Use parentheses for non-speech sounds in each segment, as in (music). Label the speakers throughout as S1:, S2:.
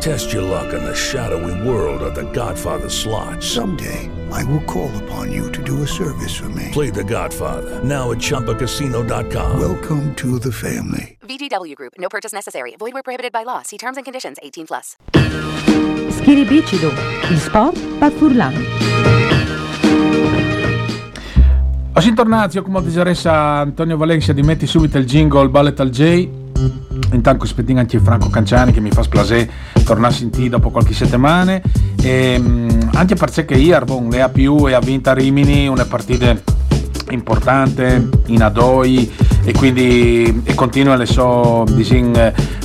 S1: Test your luck in the shadowy world of The Godfather slot.
S2: Someday, I will call upon you to do a service for me.
S1: Play The Godfather now at ChumbaCasino.com.
S2: Welcome to the family.
S3: VGW Group. No purchase necessary. Void where prohibited by law. See terms and conditions. 18 plus.
S4: Schiribicido, il sport per furlani.
S5: Oggi tornati, io come digeressa Antonio Valencia di metti subito il jingle Ballet al J. Intanto aspettiamo anche Franco Canciani che mi fa splase tornare a sentire dopo qualche settimana. E, mh, anche perché ieri bon, le ha più e ha vinto a Rimini una partita importante in Adoi e quindi e continua le sue disin,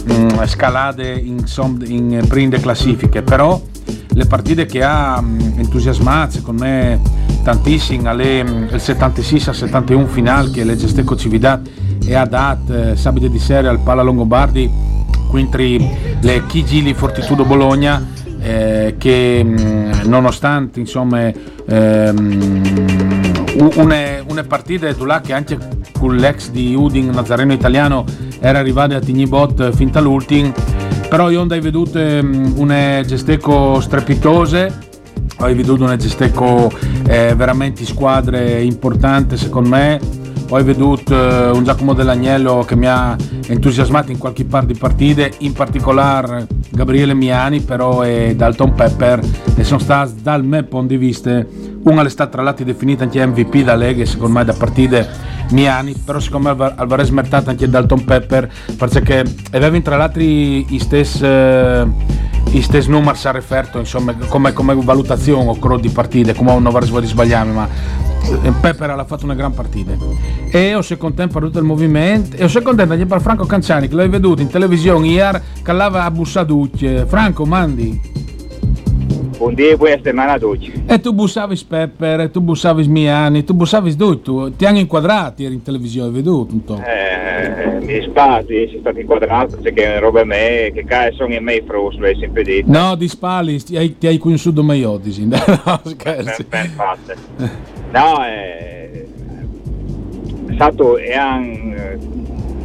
S5: mh, scalate in, in prime classifiche però le partite che ha mh, entusiasmato secondo me tantissimo alle, mh, il 76 al 71 finale che le Gesteco Cividat e ha dato eh, sabato di serie al Pala Longobardi quindi le Chigili Fortitudo Bologna eh, che mh, nonostante insomma ehm, u- une, une partite tu là che anche con l'ex di Udin Nazareno italiano era arrivato a Tignibot fin dall'ultimo però io ho veduto um, une gesteco strepitose ho veduto una gesteco eh, veramente squadre importante secondo me ho veduto eh, un Giacomo Dell'Agnello che mi ha entusiasmato in qualche par di partite, in particolare Gabriele Miani però e Dalton Pepper e sono stati dal mio punto di vista una è stata tra l'altro definita anche MVP da Lega secondo me da partite Miani però secondo me Alvarez meritato anche Dalton Pepper perché aveva tra l'altro i stessi i stessi numeri si referto insomma come, come valutazione o di partite come non avrei di sbagliare ma Pepper ha fatto una gran partita e ho secondo tempo per tutto il movimento e ho secondo tempo anche per Franco Canciani che l'hai veduto in televisione ieri che l'aveva a bussaducce Franco mandi
S6: Buondì e buona settimana a tutti.
S5: e tu bussavi Pepper tu bussavi Miani tu bussavi tutto ti hanno inquadrati eri in televisione hai veduto un po'
S6: Eh, mi spazio, si state inquadrato perché roba me, che cazzo sono i miei frus, l'hai sempre detto.
S5: no di spalli ti hai, ti hai conosciuto meglio dici. (laughs) no scherzi
S6: Ben, ben. (laughs) No, è, è stato è an-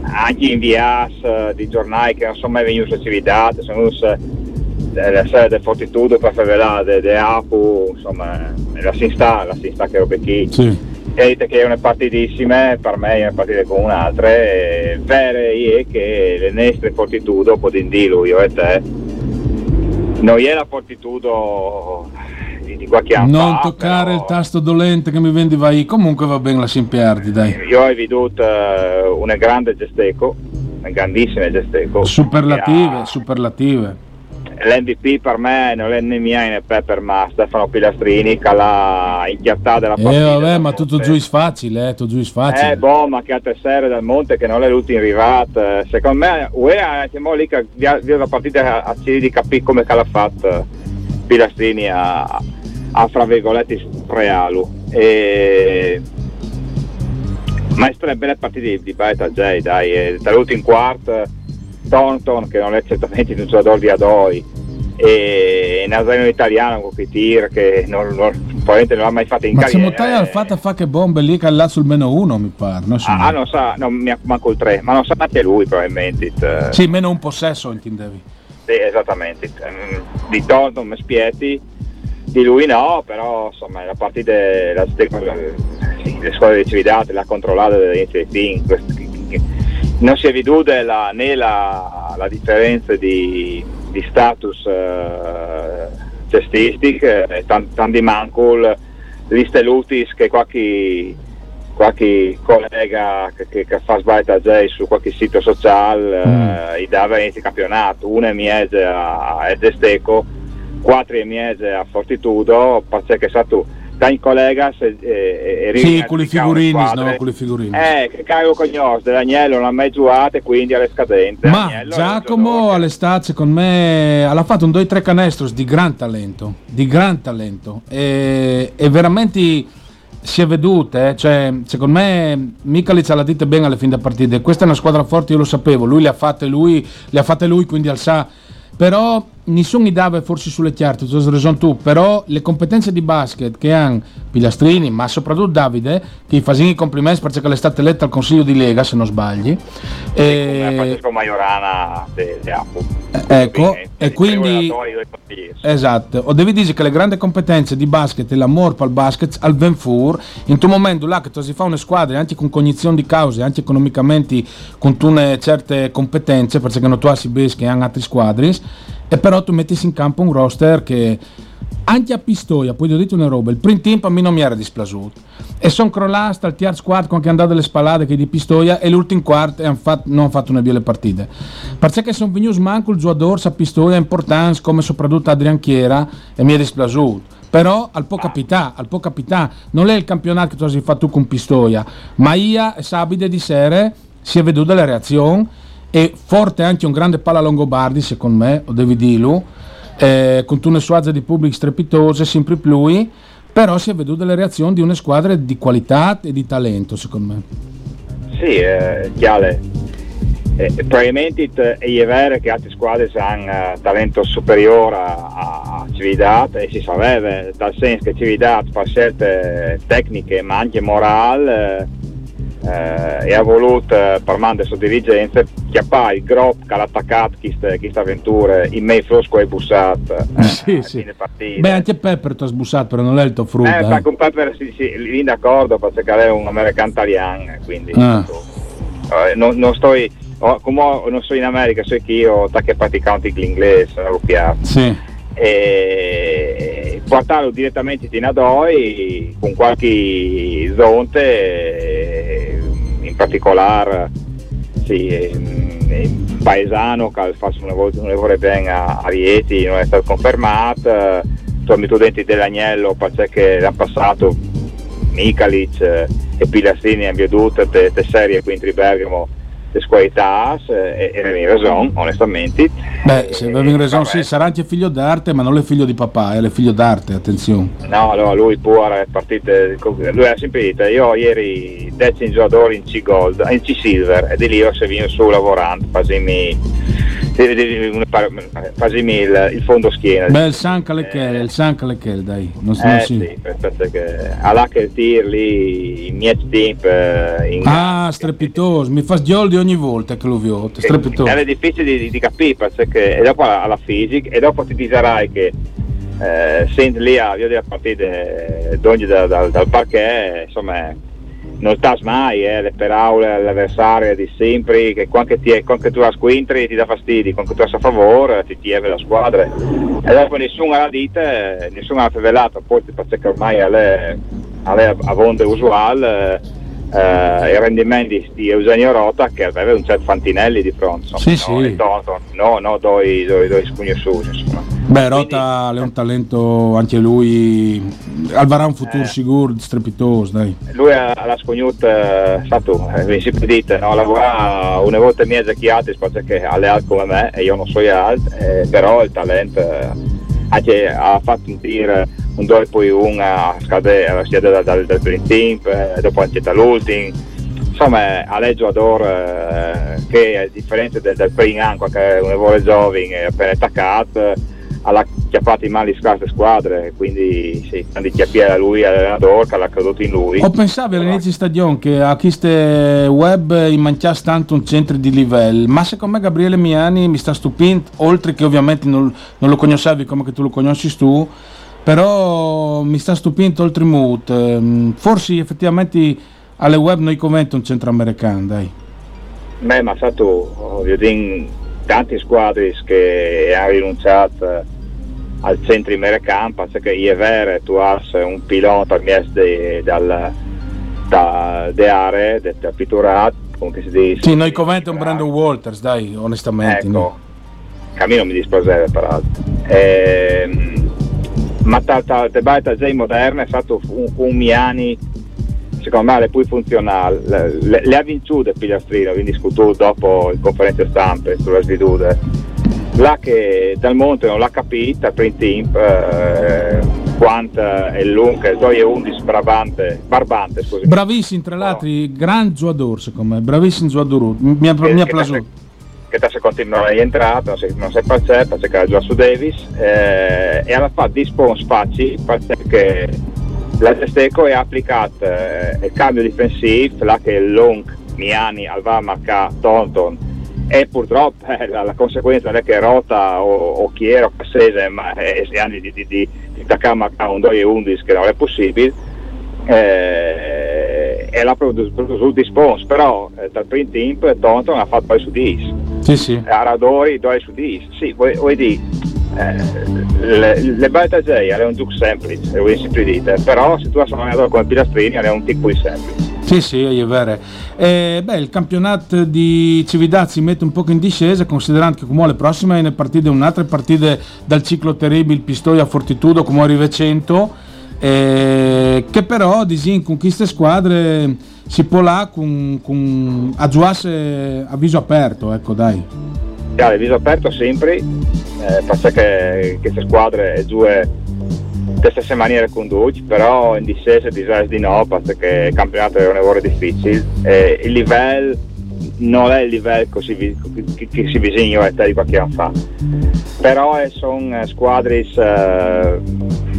S6: anche inviato di giornali che non sono mai venuti a civiltà, sono la sede del Fortitudo per fare vedere de Apu, insomma, la si sta, la si sta che robe qui.
S5: sì
S6: E dite che è una partitissime, per me è una partita con un'altra, e vero è che le nostre Fortitudo, può dirlo io e te, non è la Fortitudo di, di qualche anno
S5: non
S6: fa,
S5: toccare
S6: però
S5: il tasto dolente che mi vendi vai comunque va bene la simperdi dai
S6: Io ho veduto eh, una grande gesteco, una grandissima gesteco.
S5: superlative
S6: ha-
S5: superlative
S6: L'MVP per me non è né mia né Pepper, ma Stefano Pilastrini che l'ha inchiattata della
S5: Eh
S6: partita.
S5: vabbè, ma tutto giù è facile, eh, tutto giù è facile.
S6: Eh, boh, ma che altre serie del monte che non è l'ultimo arrivato. Eh, Secondo me, UE siamo lì che via, via la partita a cercare di capire come che l'ha fatto Pilastrini a, a fra virgolette sprealu. E... Ma è state belle partite di, di Beta J, dai, dall'ultimo quarto Thornton che non è certamente un giocatore di Adoi e Nazareno italiano con quei tir che non, non, probabilmente non l'ha mai fatto in
S5: Ma se
S6: carriera.
S5: Mottaia al fatto fa che bombe lì che là sul meno uno mi pare, no? signore?
S6: Ah, non sa, non mi manco il 3, ma non sa anche lui probabilmente. eh,
S5: Sì, meno un possesso intendevi.
S6: sì, esattamente. Mm, Di Thornton mi spietti, di lui no, però insomma la partita è la, stessa, le squadre cividate l'ha controllata dall'inizio ai fine. Non si è veduta la, né la, la, differenza di, di status eh, cestistic, eh, tanti tan mancul, liste lutis che qualche, qualche collega che, che, che fa sbagliata su qualche sito sociale mm. eh, mm. i dava inizio campionato, una mi è a, a Gesteco 4 mesi a Fortitudo perché è stato dai collega e, e, eh, eh, e
S5: sì, con
S6: le figurine,
S5: no, con le figurine.
S6: Eh, che caro cognos dell'agnello non ha mai giocato e quindi alle scadenze.
S5: Ma
S6: Agnello
S5: Giacomo all'estate secondo me ha fatto un 2-3 canestros di gran talento, di gran talento e, e veramente si è vedute, eh? cioè, secondo me Michalic l'ha dite bene alle fine da partita, questa è una squadra forte, io lo sapevo, lui le ha fatte lui, le ha fatte lui quindi al sa, però nessuno dava forse sulle chiarte, tu hai ragione tu, però le competenze di basket che hanno Pilastrini, ma soprattutto Davide, che fa i complimenti perché è stata eletta al Consiglio di Lega, se non sbagli.
S6: E, e Francesco Majorana de, de
S5: eh, ecco, e quindi esatto, o devi dire che le grandi competenze di basket e l'amore per il basket al Venfur, in un momento là che tu si fa una squadra anche con cognizione di cause, anche economicamente con certe competenze, perché non tu hai che hanno altre squadre e però tu metti in campo un roster che anche a Pistoia, poi ti ho detto una roba, il primo tempo a me non mi era dispiaciuto e sono crollato al tier squad con che andato delle spallate che di Pistoia e l'ultimo quarto e fatto, non hanno fatto una belle partite perché sono venuti manco il giocatore a Pistoia importante come soprattutto Adrian Chiera e mi è dispiaciuto però al po' capità, al po' capità non è il campionato che tu hai fatto con Pistoia ma io e Sabide di sera si è veduta la reazione e forte anche un grande palla Longobardi secondo me, o devi dirlo, eh, con una suazza di pubblico strepitose, sempre più, però si è veduta le reazioni di una squadra di qualità e di talento secondo me.
S6: Sì, eh, chiale. Eh, probabilmente è vero che altre squadre hanno uh, talento superiore a, a Cividat e si sapeva, dal senso che Cividat fa scelte tecniche ma anche morali eh, eh, e ha voluto eh, per mando sue dirigenze chiappare il gruppo che ha attaccato queste, queste avventure in me frosco e bussato
S5: eh, sì, sì. beh anche Pepper ti ha sbussato però non è il tuo frutto
S6: eh, eh. con Pepper sì, sì, lì d'accordo perché è un americano italiano quindi ah. eh, non, non sto oh, come non sono in America so che io che praticante l'inglese lo piace
S5: sì
S6: e portarlo direttamente in Adoi con qualche zonte particolare sì, paesano che fa un lavoro bene a, a Rieti non è stato confermato sono studenti dell'Agnello perché l'hanno passato Mikalic e Pilastrini hanno veduto le serie qui in Bergamo le qualità e, e avevi ragione, onestamente.
S5: Beh, se avevi ragione, sì, sarà anche figlio d'arte, ma non è figlio di papà, è figlio d'arte, attenzione.
S6: No, no, lui pure partite, lui ha sempre detto, io ieri decimo giocatore in C-Gold, in C-Silver, e di lì ho seguito su lavorando, facimi Fasimi il, il, fondo schiena.
S5: Beh, il Sanca Lecchele, il Sanca Lecchele, dai. Non,
S6: eh, non si... sì, perché alla che tir lì, in miei tempi...
S5: Eh, ah, strepitoso, mi fa sgioldi ogni volta che lo vedo, strepitoso.
S6: È difficile di, di capire, perché e dopo alla fisica, e dopo ti dirai che eh, senti lì a via della partita d'ogni dal, dal, dal parquet, insomma non sta mai eh, le paraule all'avversario di sempre che quando, ti, quando tu la squintri ti dà fastidio, quando tu a favore ti tiene la squadra e dopo nessuno ha dite, nessuno ha rivelato poi perché ormai alle, alle avonde usuale eh, i rendimenti di Eugenio Rota che aveva un certo Fantinelli di fronte
S5: insomma, sì,
S6: no,
S5: sì.
S6: Toto, no, no, doi, doi, doi sconosciuti insomma
S5: Beh, Rota Quindi, è un talento anche lui, avrà un futuro eh, sicuro, strepitoso. Dai.
S6: Lui ha la scognuta, sa tu, vi si dite, no? lavora una volta e mezza chi altri, perché alle altre come me e io non so alto, eh, però il talento eh, anche, ha fatto un tir un due poi un a scadere sia dal, dal, dal primo team, eh, dopo anche dall'ultimo. Insomma, a lei giocatore eh, che a differenza del, del primo anno, che è un giovane appena attaccato, alla chiappata in mano di scarse squadre, quindi sì, quando chiappiera lui all'allenatore che l'ha creduto in lui.
S5: Ho pensato all'inizio di stagione che a queste web in mangiasse tanto un centro di livello, ma secondo me Gabriele Miani mi sta stupendo, oltre che ovviamente non, non lo conoscevi come che tu lo conosci tu, però mi sta stupendo oltre mood. Ehm, forse effettivamente alle web noi convento un centro americano, dai.
S6: Beh, ma sa tu, io dico tante squadre che hanno rinunciato al centro in Merecampa, perché è vero tu hai un pilota de, dal, da, de aree, del pitturato, come si dice.
S5: Sì, noi commento un Brandon Walters, dai, onestamente.
S6: Ecco, no? cammino mi disposere peraltro. Ehm, ma te baita già moderna è stato un, un Miani secondo me le più funzionali le, le, le ha vinciute Pigliastrino quindi discusso dopo in conferenza stampa sulla svidude là che dal monte non l'ha capita print team eh, quanto è lungo, il 2 e 11 Brabante, Barbante, scusi.
S5: Bravissimo, tra l'altro, gran giocatore secondo me, bravissimo giocatore, mi ha,
S6: Che-
S5: mi ha
S6: che
S5: piaciuto.
S6: che se continua a rientrare, non si, non si perché, perché era già su Davis, eh, e alla fatto di spons facili perché la Gesteco è applicata eh, il cambio difensivo, là che Long, Miani, Alva marca Tonton, e purtroppo eh, la, la conseguenza non è che Rota o, o Chiero, Cassese, ma è, è anni di, di, di, di attaccare a un 2 e 11 che non è possibile, eh, e l'ha prodotto di spons, però eh, dal primo team Tonton ha fatto poi su 10
S5: Sì, sì.
S6: a Radori 2 su 10 sì, vuoi, vuoi dire eh, le, le balle J è un gioco semplice sempre dire però se tu hai allenatore come Pilastrini è un tipo più semplice
S5: Sì, sì, è vero. Eh, beh, il campionato di Cividazzi mette un po' in discesa, considerando che come le prossime ne partite un'altra partite dal ciclo terribile Pistoia Fortitudo come 100, eh, che però disin con queste squadre si può là con, con a giocare a viso aperto, ecco dai.
S6: il viso aperto sempre eh, che queste squadre due le stesse maniere conduci però in discesa discesa di no perché il campionato è un lavoro difficile. E il livello non è il livello così che, che si bisogna a di qualche anno fa però eh, sono squadre eh,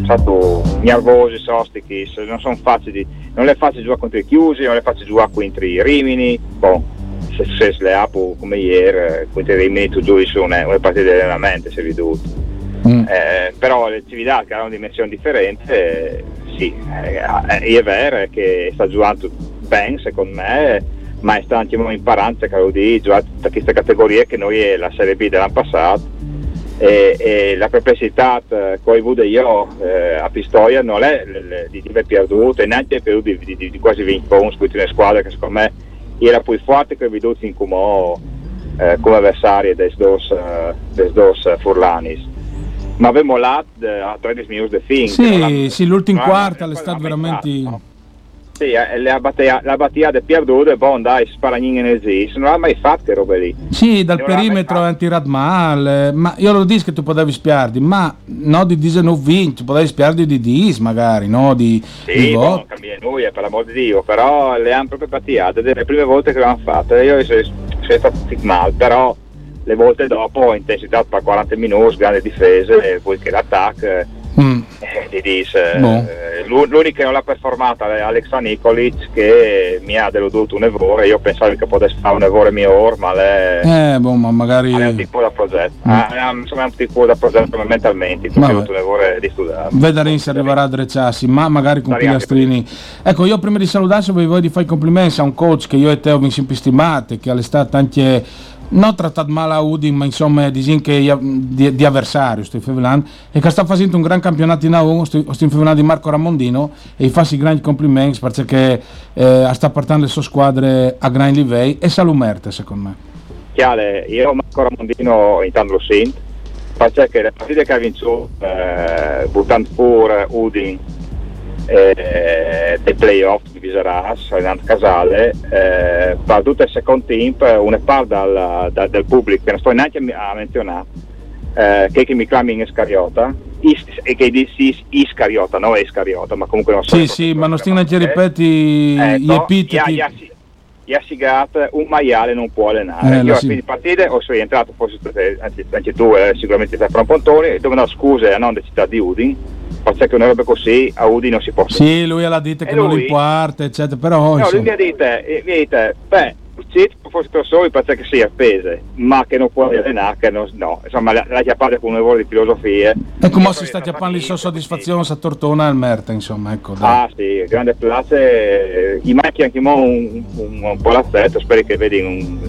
S6: stato nervosi, sostichi, non sono facili, non le faccio giocare contro i chiusi, non le faccio giocare contro i Rimini, boh, se, se le apo come ieri, eh, contro i Rimini tu giochi su una, una partita di allenamento, se vi dovuto. Eh, però le attività che hanno una dimensione differente, eh, sì, eh, è vero che sta giocando bene secondo me, ma sta anche imparando a giocare da queste categorie che noi è la Serie B dell'anno passato e, e la perplessità che ho avuto io eh, a Pistoia non è di aver perduto e neanche perduto di, di- di quasi 20 punti una squadra che secondo me era più forte che veduto in come, eh, come avversarie dei due eh, dos, Furlanis ma abbiamo là eh, a 13 minuti di fin
S5: Sì, sì, l'ultimo quarto è stato veramente...
S6: sì, eh, la battia, la battia di perduto e poi dai sparagnini nel zis non ha mai fatto che robe lì.
S5: Sì, dal
S6: Non l'ha
S5: perimetro è tirato male, ma io lo dico che tu potevi spiardi, ma no di 19 tu potevi spiardi di 10 magari, no? Di, di
S6: Sì, boh, non cambia nulla, per l'amor di Dio, però le hanno proprio battiate, delle prime volte che l'hanno fatte, io sono sono stato male, però le volte dopo intensità per 40 minuti, grandi difese, e poi che l'attacco
S5: Mm.
S6: eh, dice,
S5: Boh.
S6: eh, l'u- l'unica non l'ha performata è Alexa Nikolic che mi ha deluduto un evore, io pensavo che potesse fare un evore migliore, ma lei
S5: Eh, boh, ma magari...
S6: è un tipo da progetto, Ah, è un, insomma, è un tipo da progetto mentalmente, un evore di studiare.
S5: Vedremo se arriverà a Drecciassi, ma magari con Pilastrini. Ecco, io prima di salutarci voglio di fare i complimenti a un coach che io e te ho sempre stimato, che all'estate anche non trattato male a Udin, ma insomma io- di, di avversario, sto parlando, e che sta facendo un gran campionato in A1, sto, sto di Marco Ramondino, e gli faccio grandi complimenti perché eh, sta portando le sue squadre a gran livello e salumerte secondo me.
S6: Chiale, io Marco Ramondino intanto lo sento, perché le partite che ha vinto eh, buttando fuori Udin eh, dei playoff di Viseras, Renato Casale, eh, per tutto il secondo team, una parte dal, dal- del pubblico, che non sto neanche a menzionare, eh, che, che mi chiama in Iscariota, is, e che dici Iscariota, non Iscariota, ma comunque non so.
S5: Sì, sì, ma non stiamo neanche ripeti gli epiteti.
S6: gli ha- gli ha sigato un maiale non può allenare.
S5: Eh,
S6: Io a
S5: sì.
S6: fine partita o sono rientrato, forse anche tu eh, sicuramente un pontone, e devo scuse a non della città di Udin, perché una roba così a Udin non si può.
S5: Sì, lui l'ha detto che
S6: E
S5: non
S6: lui?
S5: li parte, eccetera, però
S6: No, lui
S5: insomma.
S6: mi ha detto, eh, mi ha detto, beh, sì, forse per solo perché si è appese, ma che non può allenare, che non, no, insomma, la, la chiappata con un lavoro di filosofia.
S5: E come
S6: Io
S5: si sta chiappando di sua soddisfazione a Tortona al Merta, insomma, ecco. dai.
S6: Ah sì, grande place, eh, gli manchi anche mo un, un, un palazzetto, spero che vedi un,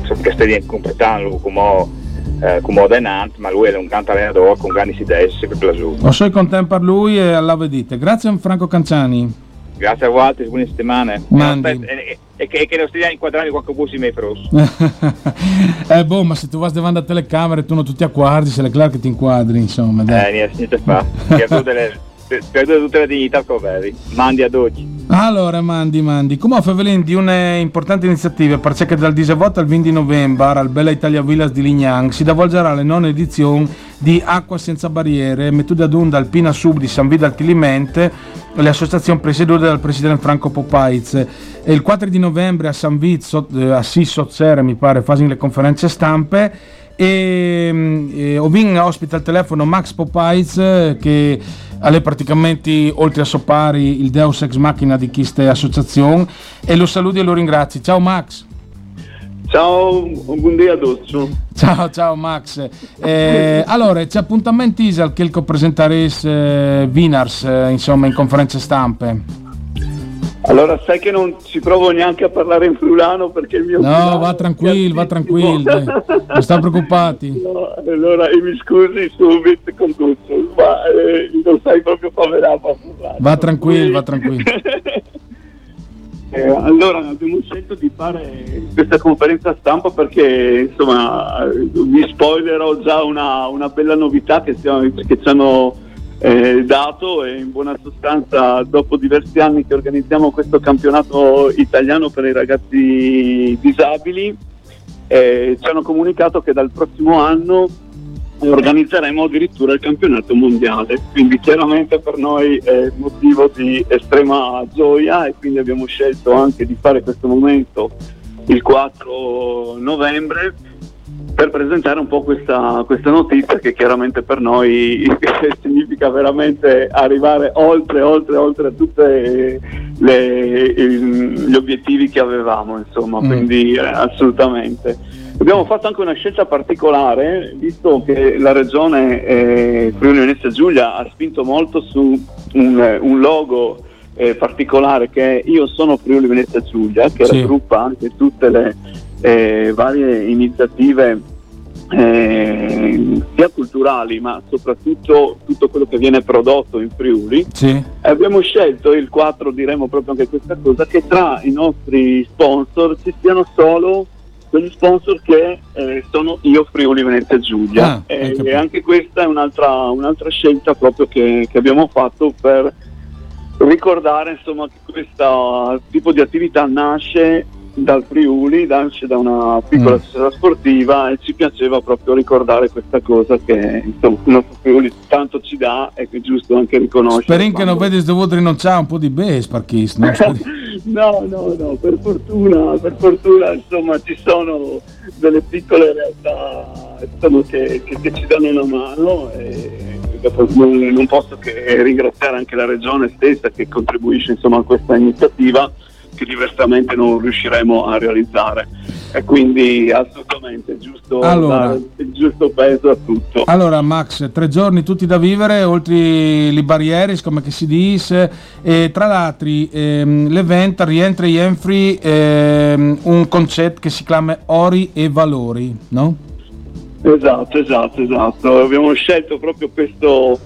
S6: insomma, che stai completando come, eh, come ordinante, ma lui è un grande allenatore con grandi idee, sempre piaciuto.
S5: Lo so contento per lui e alla vedite. Grazie a Franco Canciani.
S6: Grazie a voi, buone settimane.
S5: Mandi.
S6: E, e- e- e che, e che non stiamo inquadrando qualche bus in miei fros. (laughs)
S5: eh, boh, ma se tu vai davanti alla telecamera tu non tutti a guardi, se è chiaro che ti inquadri, insomma.
S6: Eh,
S5: Dai.
S6: niente, niente fa. (laughs) Delle- perdo tutte le dignità che vedi. Mandi ad oggi.
S5: Allora, mandi, mandi. Come Fevelin di un'importante iniziativa, perché dal 18 al 20 novembre al Bella Italia Villas di Lignang si svolgerà la nona edizione di Acqua Senza Barriere, Metuda Dunda, Alpina Sub di San Vida Altilimente, le associazioni presiedute dal presidente Franco Popaiz. E il 4 di novembre a San Vizzo, eh, a Sisso Zere, mi pare, fanno le conferenze stampe e, mm, e ho vinto ospite al telefono Max Popaiz che è praticamente oltre a Sopari il Deus ex machina di queste associazioni e lo saluto e lo ringrazio ciao Max
S7: Ciao, buongiorno a tutti.
S5: Ciao, ciao Max. Eh, allora, c'è appuntamenti al che presentaresi eh, Vinars, eh, insomma, in conferenze stampe?
S7: Allora, sai che non ci provo neanche a parlare in friulano perché il mio...
S5: No, va tranquillo, va tranquillo, non sta preoccupati.
S7: No, allora, mi scusi subito con tutto, ma eh, non sai proprio poverato.
S5: Va tranquillo, va tranquillo. (laughs)
S7: Eh, allora abbiamo scelto di fare questa conferenza stampa perché insomma vi spoilerò già una, una bella novità che, stiamo, che ci hanno eh, dato e in buona sostanza dopo diversi anni che organizziamo questo campionato italiano per i ragazzi disabili eh, ci hanno comunicato che dal prossimo anno organizzeremo addirittura il campionato mondiale, quindi chiaramente per noi è motivo di estrema gioia e quindi abbiamo scelto anche di fare questo momento il 4 novembre per presentare un po' questa, questa notizia che chiaramente per noi (laughs) significa veramente arrivare oltre, oltre, oltre a tutti gli obiettivi che avevamo, insomma, mm. quindi eh, assolutamente. Abbiamo fatto anche una scelta particolare, visto che la regione eh, Friuli Venezia Giulia ha spinto molto su un, un logo eh, particolare che è Io sono Friuli Venezia Giulia, che sì. raggruppa anche tutte le eh, varie iniziative eh, sia culturali ma soprattutto tutto quello che viene prodotto in Friuli.
S5: Sì.
S7: Abbiamo scelto il 4, diremo proprio anche questa cosa, che tra i nostri sponsor ci siano solo quegli sponsor che eh, sono io Friuli Venezia Giulia ah, e, e, anche questa è un'altra, un'altra scelta proprio che, che, abbiamo fatto per ricordare insomma che questo tipo di attività nasce dal Friuli, nasce da una piccola mm. società sportiva e ci piaceva proprio ricordare questa cosa che insomma, il nostro Friuli tanto ci dà e che è giusto anche riconoscere.
S5: Speriamo che non vedi dovuto rinunciare un po' di base parchis, no? (laughs)
S7: no, no, no, per fortuna, per fortuna insomma ci sono delle piccole realtà insomma, che, che, che, ci danno una mano e non posso che ringraziare anche la regione stessa che contribuisce insomma, a questa iniziativa che diversamente non riusciremo a realizzare e quindi assolutamente giusto allora, dare il giusto peso a tutto.
S5: Allora Max, tre giorni tutti da vivere, oltre le barriere, come si dice, e tra l'altro ehm, l'evento rientra in Enfri ehm, un concetto che si chiama Ori e Valori, no?
S7: Esatto, esatto, esatto. Abbiamo scelto proprio questo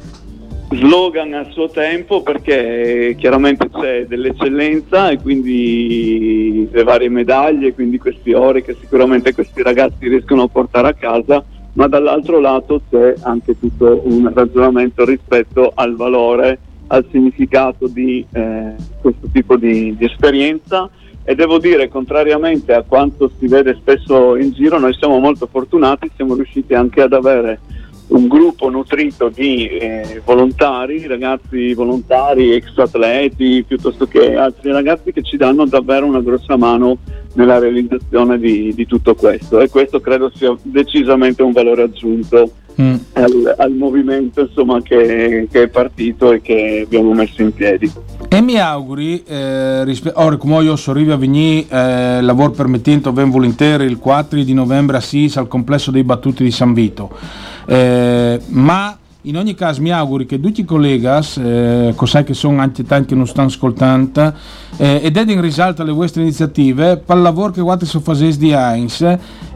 S7: slogan a suo tempo perché chiaramente c'è dell'eccellenza e quindi le varie medaglie, quindi questi ori che sicuramente questi ragazzi riescono a portare a casa, ma dall'altro lato c'è anche tutto un ragionamento rispetto al valore, al significato di eh, questo tipo di, di esperienza. E devo dire, contrariamente a quanto si vede spesso in giro, noi siamo molto fortunati, siamo riusciti anche ad avere un gruppo nutrito di eh, volontari, ragazzi volontari, ex atleti, piuttosto che altri ragazzi che ci danno davvero una grossa mano nella realizzazione di, di tutto questo e questo credo sia decisamente un valore aggiunto mm. al, al, movimento insomma, che, che, è partito e che abbiamo messo in piedi.
S5: E mi auguri, eh, rispe- ora come io sono arrivato a venire, eh, lavoro permettendo ben volentieri il 4 di novembre a Sis al complesso dei battuti di San Vito eh, ma in ogni caso mi auguro che tutti i colleghi, eh, cos'è che sono anche tanti che non stanno ascoltando, eh, e dedin risalto alle vostre iniziative per il lavoro che guardate su Fases di Heinz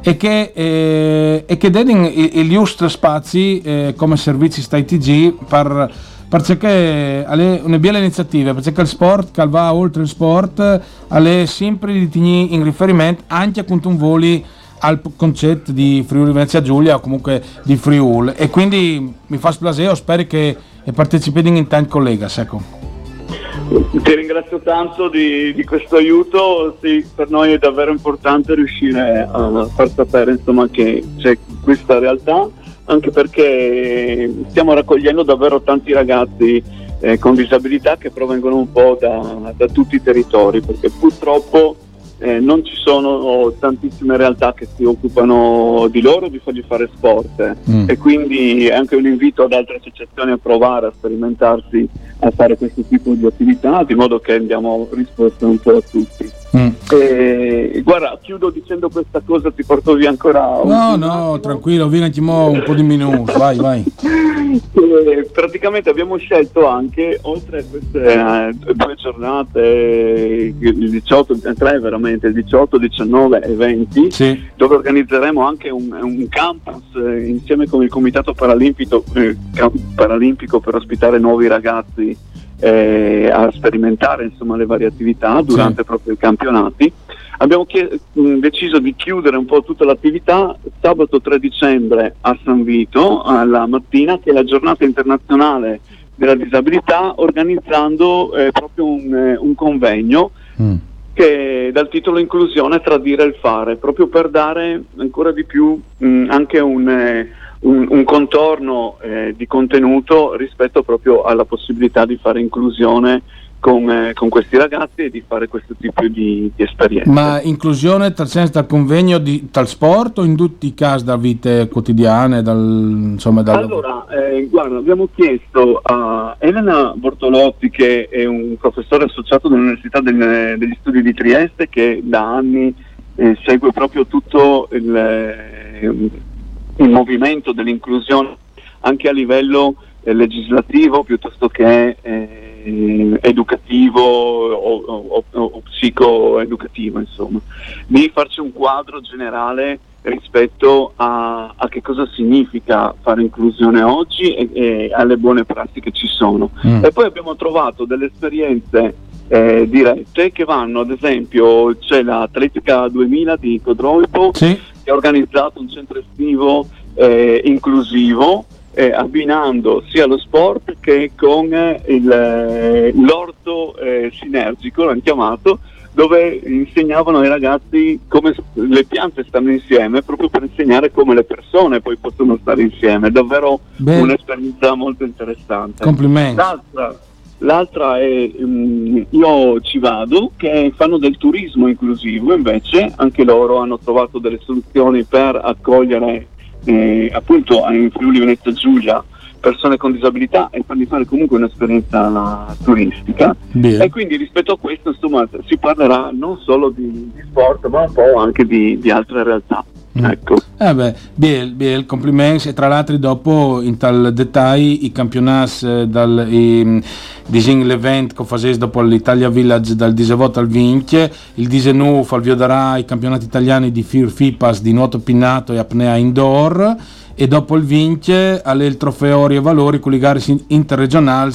S5: e che, eh, e che dedin i giusti spazi eh, come servizi sta ITG per perché è una bella iniziativa, perché il sport che va oltre il sport è sempre di tenere in riferimento anche a un voli al concetto di Friuli Venezia Giulia o comunque di Friul e quindi mi fa splaseo, spero che partecipino in tanti colleghi. Ecco.
S7: Ti ringrazio tanto di, di, questo aiuto, sì, per noi è davvero importante riuscire a far sapere insomma, che c'è questa realtà anche perché stiamo raccogliendo davvero tanti ragazzi eh, con disabilità che provengono un po' da, da tutti i territori, perché purtroppo eh, non ci sono tantissime realtà che si occupano di loro di fargli fare sport mm. e quindi è anche un invito ad altre associazioni a provare a sperimentarsi a fare questo tipo di attività di modo che diamo risposta un po' a tutti. Mm. E, guarda, chiudo dicendo questa cosa, ti porto via ancora.
S5: No, no, tranquillo, vieni un po' di minuti, vai, vai. (laughs)
S7: E, praticamente abbiamo scelto anche, oltre a queste eh, due giornate, il 18, tre veramente, il 18, 19 e 20, sì. dove organizzeremo anche un, un campus eh, insieme con il Comitato Paralimpico, eh, Paralimpico per ospitare nuovi ragazzi eh, a sperimentare insomma, le varie attività durante sì. proprio i campionati. Abbiamo chied- deciso di chiudere un po' tutta l'attività sabato 3 dicembre a San Vito alla mattina, che è la giornata internazionale della disabilità, organizzando eh, proprio un, eh, un convegno. Mm che dal titolo Inclusione Tradire il fare, proprio per dare ancora di più mh, anche un, eh, un, un contorno eh, di contenuto rispetto proprio alla possibilità di fare inclusione con, eh, con, questi ragazzi e di fare questo tipo di, di esperienze.
S5: Ma inclusione tal senso dal convegno di, tal sport o in tutti i casi da vite quotidiane? Dal, insomma, dal...
S7: Allora, eh, guarda, abbiamo chiesto a Elena Bortolotti, che è un professore associato dell'Università del, degli Studi di Trieste, che da anni eh, segue proprio tutto il eh, il movimento dell'inclusione anche a livello eh, legislativo piuttosto che eh, educativo o, o, o, psicoeducativo, insomma, di farci un quadro generale rispetto a, a, che cosa significa fare inclusione oggi e, e alle buone prassi che ci sono. Mm. E poi abbiamo trovato delle esperienze eh, dirette che vanno, ad esempio, c'è l'Atletica 2000 di Codroipo sì. Che ha organizzato un centro estivo eh, inclusivo eh, abbinando sia lo sport che con il, eh, l'orto eh, sinergico, l'hanno chiamato, dove insegnavano ai ragazzi come le piante stanno insieme, proprio per insegnare come le persone poi possono stare insieme. È davvero Beh. un'esperienza molto interessante.
S5: Complimenti.
S7: L'altra, l'altra è um, Io ci vado, che fanno del turismo inclusivo, invece anche loro hanno trovato delle soluzioni per accogliere eh, appunto in Friuli Venezia Giulia persone con disabilità e fargli fare comunque un'esperienza turistica Bene. e quindi rispetto a questo insomma si parlerà non solo di, di sport ma un po' anche di, di altre realtà. Mm. Ecco.
S5: Eh beh, bien, bien, complimenti e tra l'altro dopo in tal dettaglio i campionati eh, dal i, disegno l'event che facesse dopo l'Italia Village dal 18 al 20 il 19 Falvio darà i campionati italiani di FIR FIPAS di nuoto pinnato e apnea indoor e dopo il 20 alle il trofeo e Valori con le gare interregionali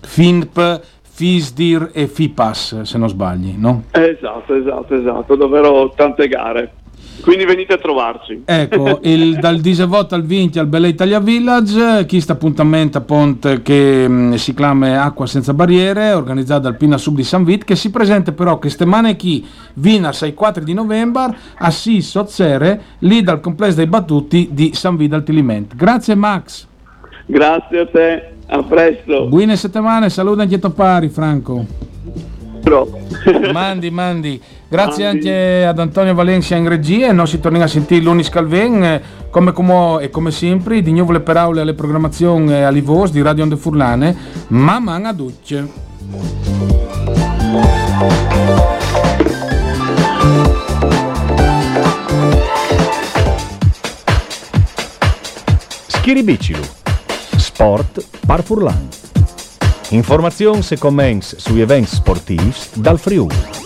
S5: FINP FISDIR e FIPAS se non sbagli no?
S7: esatto esatto esatto davvero tante gare quindi venite a trovarci.
S5: Ecco, (laughs) il, dal 18 al 20 al Bella Italia Village, chi sta appuntamento a Ponte che mh, mm, si chiama Acqua Senza Barriere, organizzato dal Pina Sub di San Vit, che si presenta però che stemane chi vina al 4 di novembre a Sis Sozzere, lì dal complesso dei battuti di San Vit al Tiliment. Grazie Max.
S7: Grazie a te, a presto.
S5: Buone settimane, saluta anche Topari Franco. Mandi, mandi. Grazie mandi. anche ad Antonio Valencia in regia e noi si torniamo a sentire l'Unis Calven eh, come, come, e come sempre di nuovo le parole alle programmazioni e alle voci di Radio Onde Furlane ma man a ducce
S8: Schiribicilu Sport par Furlan Informazioni e commenti sugli eventi sportivi dal Friuli.